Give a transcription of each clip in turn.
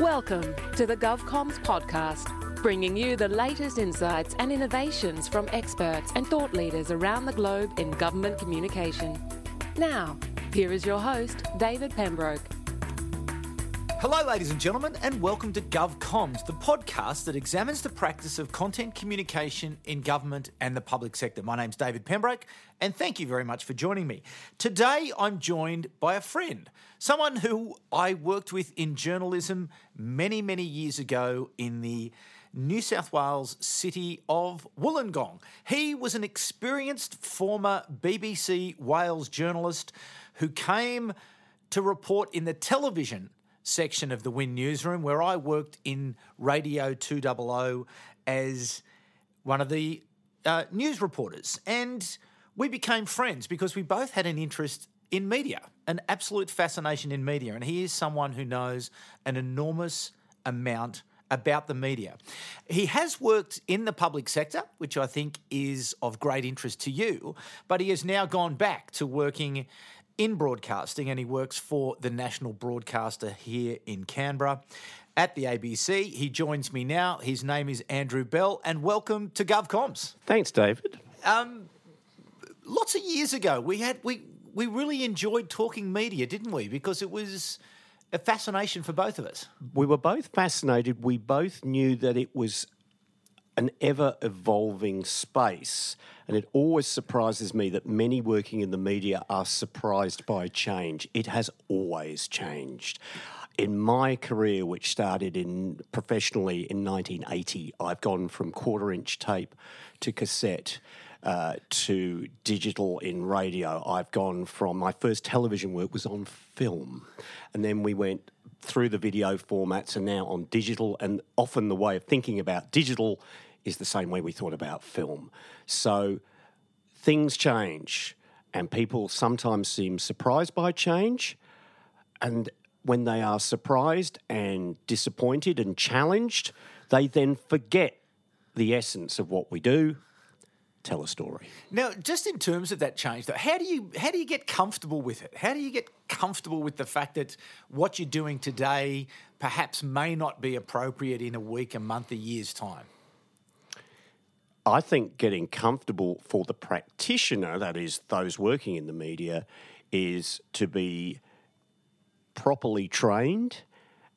Welcome to the GovComms podcast, bringing you the latest insights and innovations from experts and thought leaders around the globe in government communication. Now, here is your host, David Pembroke. Hello, ladies and gentlemen, and welcome to GovComms, the podcast that examines the practice of content communication in government and the public sector. My name's David Pembroke, and thank you very much for joining me. Today, I'm joined by a friend, someone who I worked with in journalism many, many years ago in the New South Wales city of Wollongong. He was an experienced former BBC Wales journalist who came to report in the television section of the WIN Newsroom, where I worked in Radio 200 as one of the uh, news reporters. And we became friends because we both had an interest in media, an absolute fascination in media. And he is someone who knows an enormous amount about the media. He has worked in the public sector, which I think is of great interest to you, but he has now gone back to working in broadcasting and he works for the national broadcaster here in Canberra at the ABC. He joins me now. His name is Andrew Bell, and welcome to GovComms. Thanks, David. Um, lots of years ago, we had we we really enjoyed talking media, didn't we? Because it was a fascination for both of us. We were both fascinated. We both knew that it was an ever evolving space. And it always surprises me that many working in the media are surprised by change. It has always changed. In my career, which started in professionally in 1980, I've gone from quarter inch tape to cassette. Uh, to digital in radio. I've gone from my first television work was on film, and then we went through the video formats and now on digital. And often the way of thinking about digital is the same way we thought about film. So things change, and people sometimes seem surprised by change. And when they are surprised and disappointed and challenged, they then forget the essence of what we do tell a story. Now, just in terms of that change, though, how do you how do you get comfortable with it? How do you get comfortable with the fact that what you're doing today perhaps may not be appropriate in a week, a month, a year's time? I think getting comfortable for the practitioner, that is, those working in the media, is to be properly trained.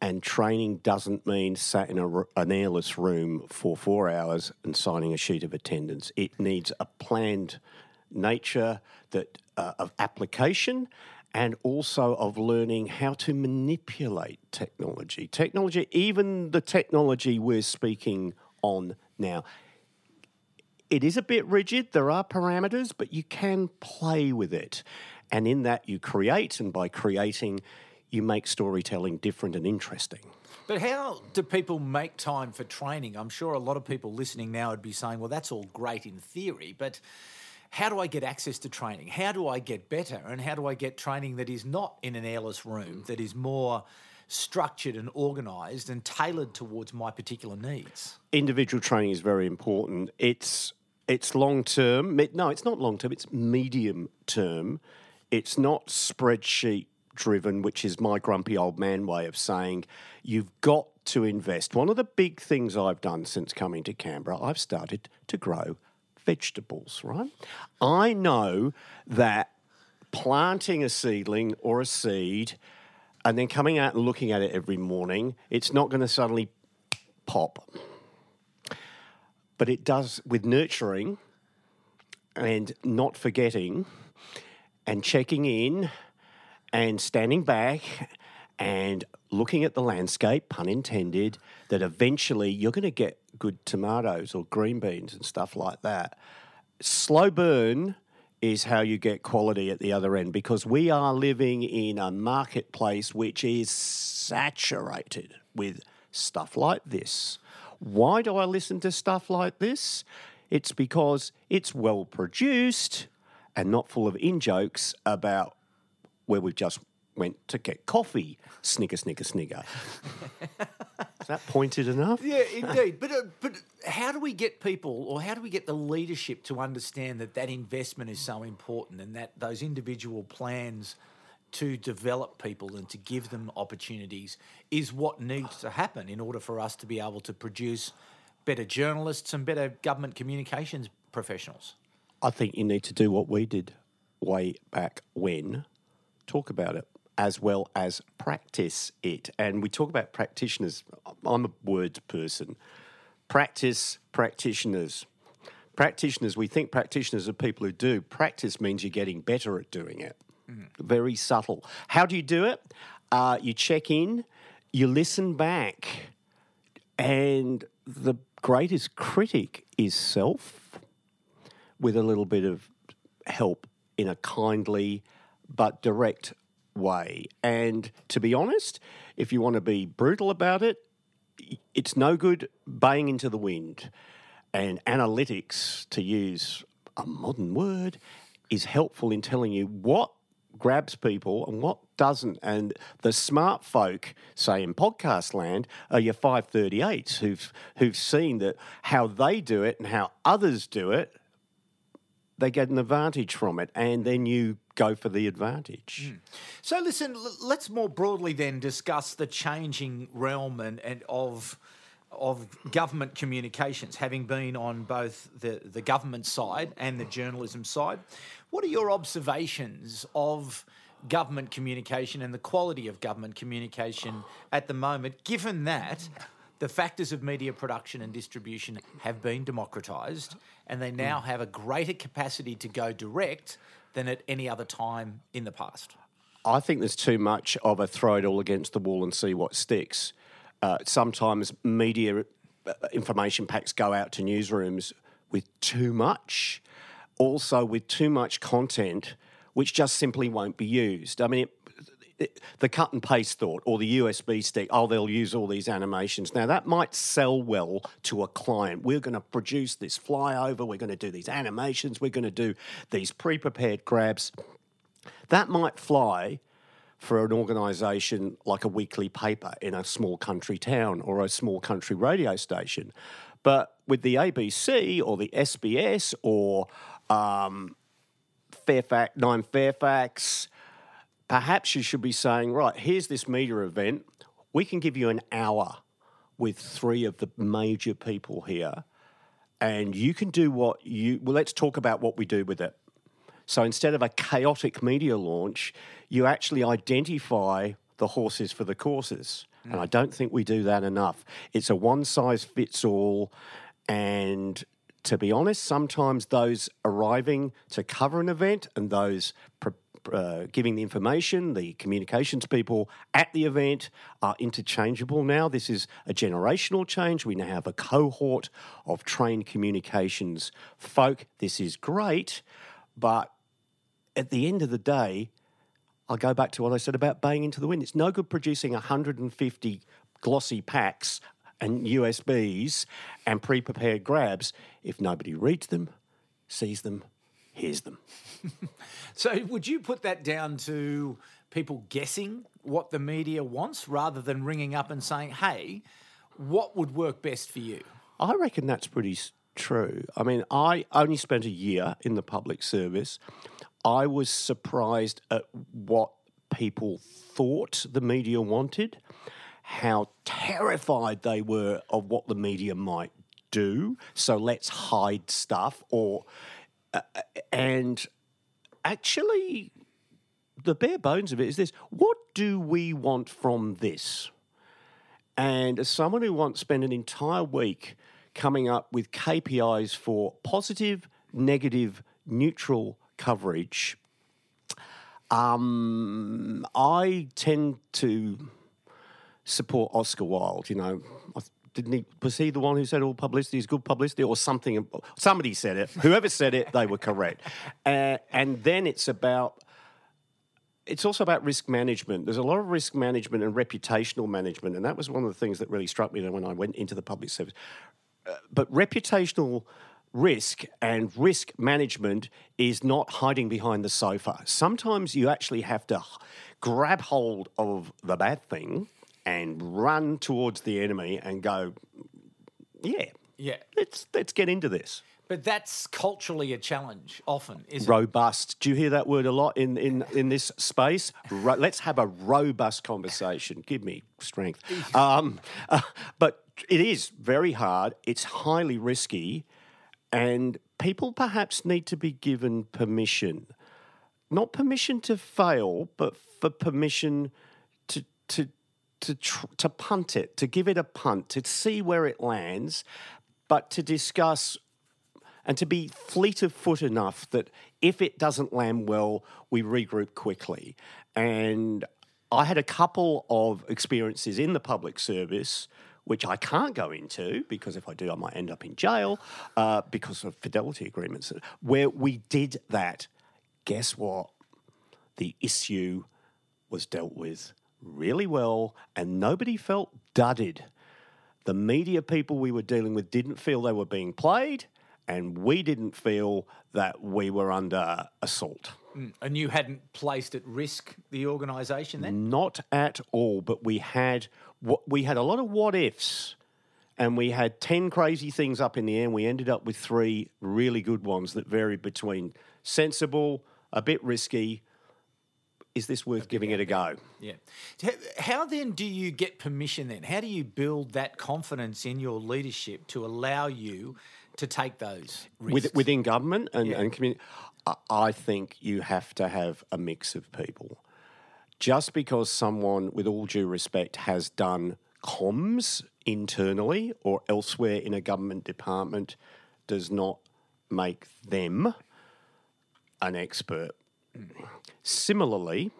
And training doesn't mean sat in a, an airless room for four hours and signing a sheet of attendance. It needs a planned nature that uh, of application and also of learning how to manipulate technology. Technology, even the technology we're speaking on now, it is a bit rigid. There are parameters, but you can play with it. And in that, you create, and by creating, you make storytelling different and interesting. But how do people make time for training? I'm sure a lot of people listening now would be saying, well, that's all great in theory, but how do I get access to training? How do I get better? And how do I get training that is not in an airless room, that is more structured and organised and tailored towards my particular needs? Individual training is very important. It's it's long term. No, it's not long term. It's medium term. It's not spreadsheet driven, which is my grumpy old man way of saying you've got to invest. One of the big things I've done since coming to Canberra, I've started to grow vegetables, right? I know that planting a seedling or a seed and then coming out and looking at it every morning, it's not going to suddenly pop but it does with nurturing and not forgetting and checking in and standing back and looking at the landscape, pun intended, that eventually you're going to get good tomatoes or green beans and stuff like that. Slow burn is how you get quality at the other end because we are living in a marketplace which is saturated with stuff like this. Why do I listen to stuff like this? It's because it's well produced and not full of in jokes about where we've just went to get coffee. Snigger, snigger, snigger. Is that pointed enough? Yeah, indeed. but uh, but how do we get people, or how do we get the leadership to understand that that investment is so important and that those individual plans to develop people and to give them opportunities is what needs to happen in order for us to be able to produce better journalists and better government communications professionals. I think you need to do what we did way back when talk about it as well as practice it. And we talk about practitioners. I'm a words person. Practice practitioners. Practitioners, we think practitioners are people who do. Practice means you're getting better at doing it. Mm. Very subtle. How do you do it? Uh, you check in, you listen back, and the greatest critic is self with a little bit of help in a kindly but direct way. And to be honest, if you want to be brutal about it, it's no good baying into the wind. And analytics, to use a modern word, is helpful in telling you what grabs people and what doesn't. And the smart folk, say in podcast land, are your 538s who've who've seen that how they do it and how others do it, they get an advantage from it, and then you go for the advantage. Mm. So listen, let's more broadly then discuss the changing realm and, and of of government communications, having been on both the, the government side and the journalism side. What are your observations of government communication and the quality of government communication at the moment, given that the factors of media production and distribution have been democratised and they now have a greater capacity to go direct than at any other time in the past? I think there's too much of a throw it all against the wall and see what sticks. Uh, sometimes media uh, information packs go out to newsrooms with too much, also with too much content, which just simply won't be used. I mean, it, the cut and paste thought or the USB stick, oh, they'll use all these animations. Now, that might sell well to a client. We're going to produce this flyover, we're going to do these animations, we're going to do these pre prepared grabs. That might fly for an organisation like a weekly paper in a small country town or a small country radio station. But with the ABC or the SBS or um, Fairfax, Nine Fairfax, perhaps you should be saying, right, here's this media event. We can give you an hour with three of the major people here, and you can do what you. Well, let's talk about what we do with it. So instead of a chaotic media launch, you actually identify the horses for the courses. Mm. And I don't think we do that enough. It's a one size fits all. And to be honest, sometimes those arriving to cover an event and those pre- uh, giving the information, the communications people at the event are interchangeable now. This is a generational change. We now have a cohort of trained communications folk. This is great, but at the end of the day, I'll go back to what I said about baying into the wind. It's no good producing 150 glossy packs and USBs and pre prepared grabs if nobody reads them, sees them, hears them. so, would you put that down to people guessing what the media wants rather than ringing up and saying, hey, what would work best for you? I reckon that's pretty true. I mean, I only spent a year in the public service. I was surprised at what people thought the media wanted, how terrified they were of what the media might do. So let's hide stuff, or and actually, the bare bones of it is this: what do we want from this? And as someone who once spent an entire week coming up with KPIs for positive, negative, neutral coverage, um, I tend to support Oscar Wilde. You know, didn't he? Was he the one who said all publicity is good publicity, or something? Somebody said it. Whoever said it, they were correct. Uh, and then it's about. It's also about risk management. There's a lot of risk management and reputational management, and that was one of the things that really struck me when I went into the public service. Uh, but reputational risk and risk management is not hiding behind the sofa. Sometimes you actually have to grab hold of the bad thing and run towards the enemy and go, yeah, yeah. Let's let's get into this. But that's culturally a challenge often, isn't Robust. Do you hear that word a lot in, in, in this space? Ro- let's have a robust conversation. Give me strength. Um, uh, but it is very hard. It's highly risky. And people perhaps need to be given permission. Not permission to fail, but for permission to, to, to, tr- to punt it, to give it a punt, to see where it lands, but to discuss and to be fleet of foot enough that if it doesn't land well, we regroup quickly. And I had a couple of experiences in the public service. Which I can't go into because if I do, I might end up in jail uh, because of fidelity agreements, where we did that. Guess what? The issue was dealt with really well and nobody felt dudded. The media people we were dealing with didn't feel they were being played, and we didn't feel that we were under assault. Mm, and you hadn't placed at risk the organisation then? Not at all, but we had we had a lot of what ifs, and we had ten crazy things up in the air, and we ended up with three really good ones that varied between sensible, a bit risky. Is this worth giving it a go? Yeah. How then do you get permission then? How do you build that confidence in your leadership to allow you to take those risks? With, within government and, Yeah. and community, I think you have to have a mix of people. Just because someone, with all due respect, has done comms internally or elsewhere in a government department does not make them an expert. Similarly,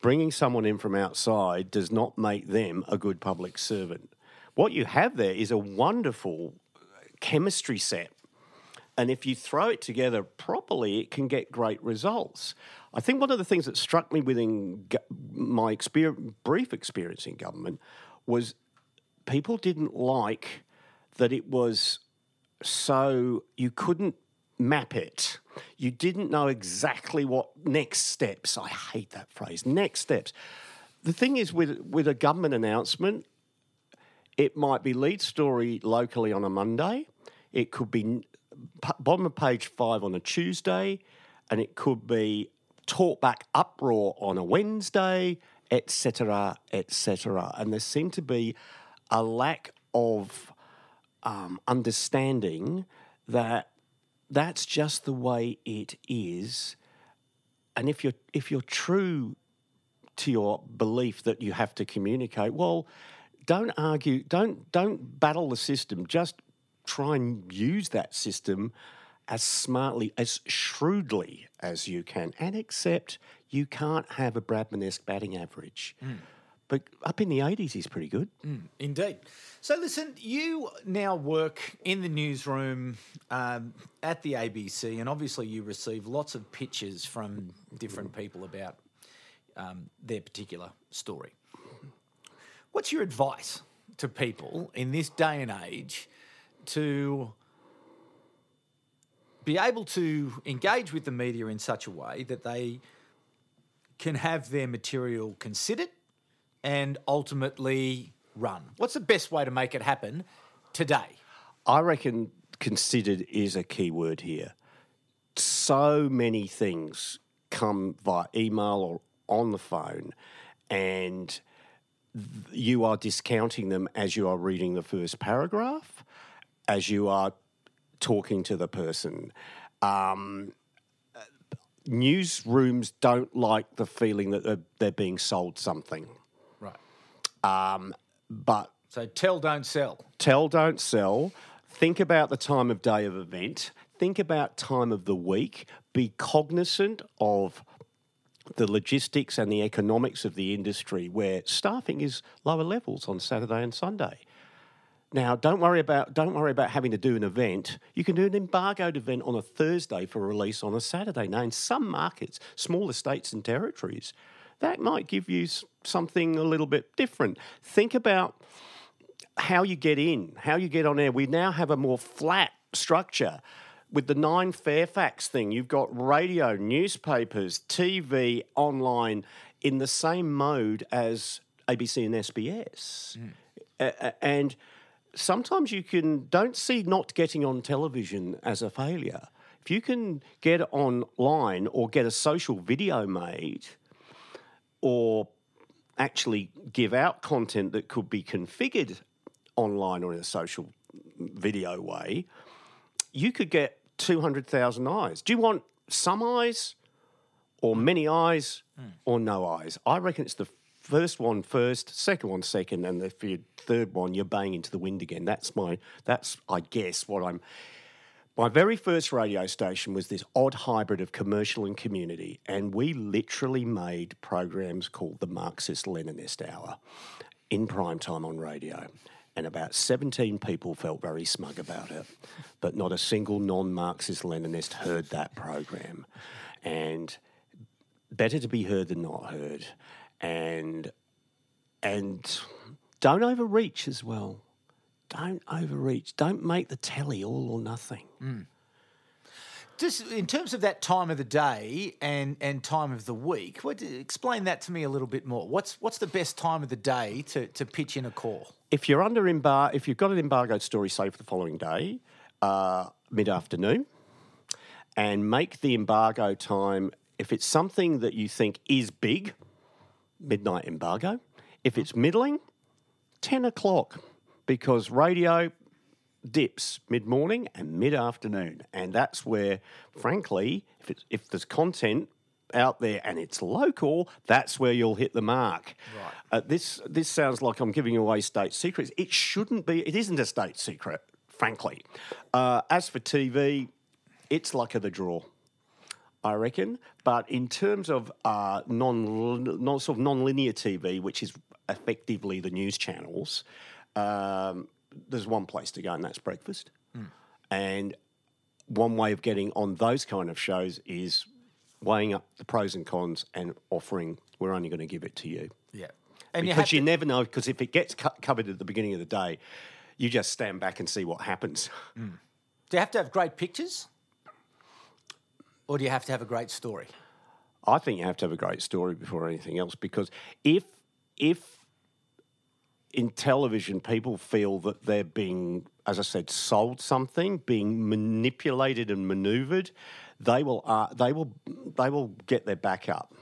bringing someone in from outside does not make them a good public servant. What you have there is a wonderful chemistry set. And if you throw it together properly, it can get great results. I think one of the things that struck me within my exper- brief experience in government was people didn't like that it was so you couldn't map it. You didn't know exactly what next steps. I hate that phrase. Next steps. The thing is with with a government announcement, it might be lead story locally on a Monday. It could be bottom of page five on a Tuesday, and it could be talk back uproar on a Wednesday, etc., etc. And there seemed to be a lack of um, understanding that that's just the way it is. And if you're if you're true to your belief that you have to communicate, well, don't argue, don't don't battle the system. Just try and use that system as smartly, as shrewdly as you can, and accept you can't have a Bradman-esque batting average. Hmm. But up in the 80s, he's pretty good. Indeed. So, listen, you now work in the newsroom um, at the ABC, and obviously you receive lots of pitches from different people about um, their particular story. What's your advice to people in this day and age to be able to engage with the media in such a way that they can have their material considered and ultimately run? What's the best way to make it happen today? I reckon considered is a key word here. So many things come via email or on the phone, and you are discounting them as you are reading the first paragraph, as you are talking to the person. Um, newsrooms don't like the feeling that they're being sold something. Um, but So tell, don't sell. tell, don't sell. Think about the time of day of event. Think about time of the week. Be cognizant of the logistics and the economics of the industry where staffing is lower levels on Saturday and Sunday. Now, don't worry about don't worry about having to do an event. You can do an embargoed event on a Thursday for release on a Saturday. Now, in some markets, smaller states and territories, that might give you something a little bit different. Think about how you get in, how you get on air. We now have a more flat structure. With the Nine Fairfax thing, you've got radio, newspapers, TV, online in the same mode as ABC and SBS. Mm. A- a- and sometimes you can don't see not getting on television as a failure. If you can get online or get a social video made or actually give out content that could be configured online or in a social video way, you could get 200,000 eyes. Do you want some eyes or many eyes hmm. or no eyes? I reckon it's the first one first, second one second, and if you third one, you're banging into the wind again. That's my, that's, I guess, what I'm. My very first radio station was this odd hybrid of commercial and community, and we literally made programs called the Marxist Leninist Hour in prime time on radio. And about 17 people felt very smug about it, but not a single non Marxist Leninist heard that program. And better to be heard than not heard. And and don't overreach as well. Don't overreach. Don't make the tally all or nothing. Just in terms of that time of the day and, and time of the week, what, explain that to me a little bit more. What's what's the best time of the day to, to pitch in a call? If you're under embar, if you've got an embargoed story, say for the following day, uh, mid afternoon, and make the embargo time. If it's something that you think is big, midnight embargo. If it's middling, 10 o'clock, because radio dips mid morning and mid afternoon. And that's where, frankly, if, it's, if there's content out there and it's local, that's where you'll hit the mark. Right. Uh, this, this sounds like I'm giving away state secrets. It shouldn't be, it isn't a state secret, frankly. Uh, as for TV, it's luck of the draw. I reckon. But in terms of uh, non, non sort of non-linear TV, which is effectively the news channels, um, there's one place to go, and that's breakfast. And one way of getting on those kind of shows is weighing up the pros and cons and offering. We're only going to give it to you. Yeah. And because you, never know, because if it gets co- covered at the beginning of the day, you just stand back and see what happens. Do you have to have great pictures? Or do you have to have a great story? I think you have to have a great story before anything else because if if in television people feel that they're being, as I said, sold something, being manipulated and manoeuvred, they will uh, they will they will get their back up.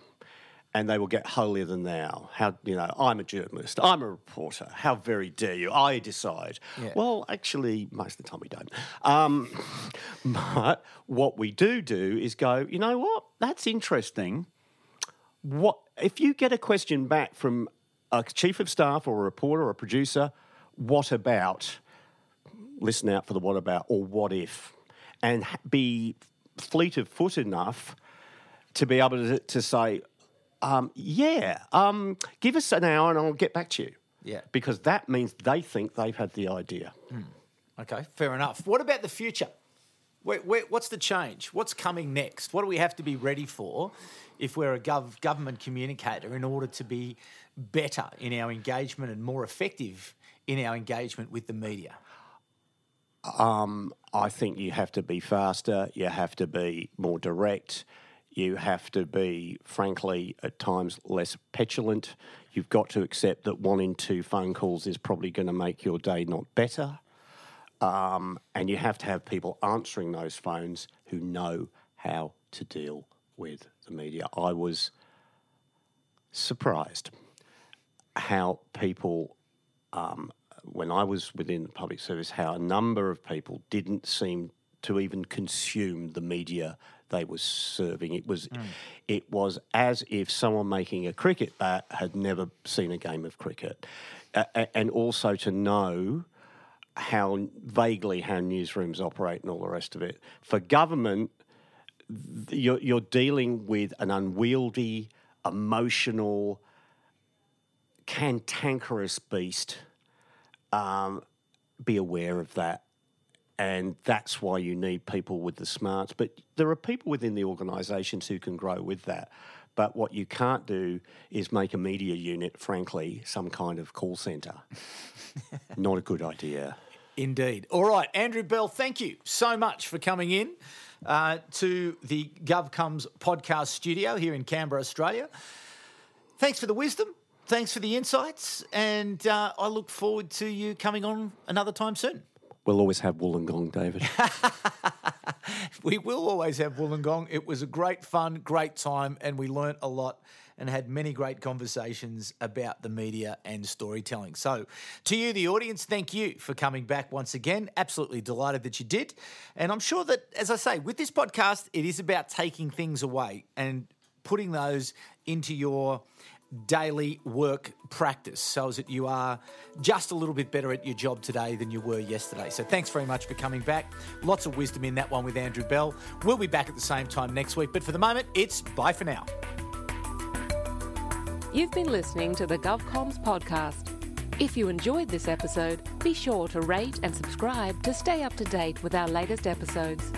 And they will get holier than thou. How you know? I'm a journalist. I'm a reporter. How very dare you? I decide. Yeah. Well, actually, most of the time we don't. Um, but what we do do is go. You know what? That's interesting what if you get a question back from a chief of staff or a reporter or a producer what about listen out for the what about or what if and be fleet of foot enough to be able to, to say um, yeah um, give us an hour and i'll get back to you Yeah. because that means they think they've had the idea Okay, fair enough. What about the future? What's the change? What's coming next? What do we have to be ready for if we're a gov- government communicator in order to be better in our engagement and more effective in our engagement with the media? Um, I think you have to be faster, you have to be more direct, you have to be, frankly, at times less petulant. You've got to accept that one in two phone calls is probably going to make your day not better. Um, and you have to have people answering those phones who know how to deal with the media. I was surprised how people um, when I was within the public service, how a number of people didn't seem to even consume the media they were serving. It was, it was as if someone making a cricket bat had never seen a game of cricket, a- and also to know how vaguely how newsrooms operate and all the rest of it. For government, you're, you're dealing with an unwieldy, emotional, cantankerous beast um, be aware of that. And that's why you need people with the smarts. But there are people within the organisations who can grow with that. But what you can't do is make a media unit, frankly, some kind of call centre. Not a good idea. Indeed. All right, Andrew Bell, thank you so much for coming in uh, to the GovComms podcast studio here in Canberra, Australia. Thanks for the wisdom. thanks for the insights, and uh, I look forward to you coming on another time soon. We'll always have Wollongong, David. we will always have Wollongong. It was a great fun, great time, and we learnt a lot and had many great conversations about the media and storytelling. So, to you, the audience, thank you for coming back once again. Absolutely delighted that you did. And I'm sure that, as I say, with this podcast, it is about taking things away and putting those into your daily work practice so that you are just a little bit better at your job today than you were yesterday. So thanks very much for coming back. Lots of wisdom in that one with Andrew Bell. We'll be back at the same time next week, but for the moment, it's bye for now. You've been listening to the GovComms podcast. If you enjoyed this episode, be sure to rate and subscribe to stay up to date with our latest episodes.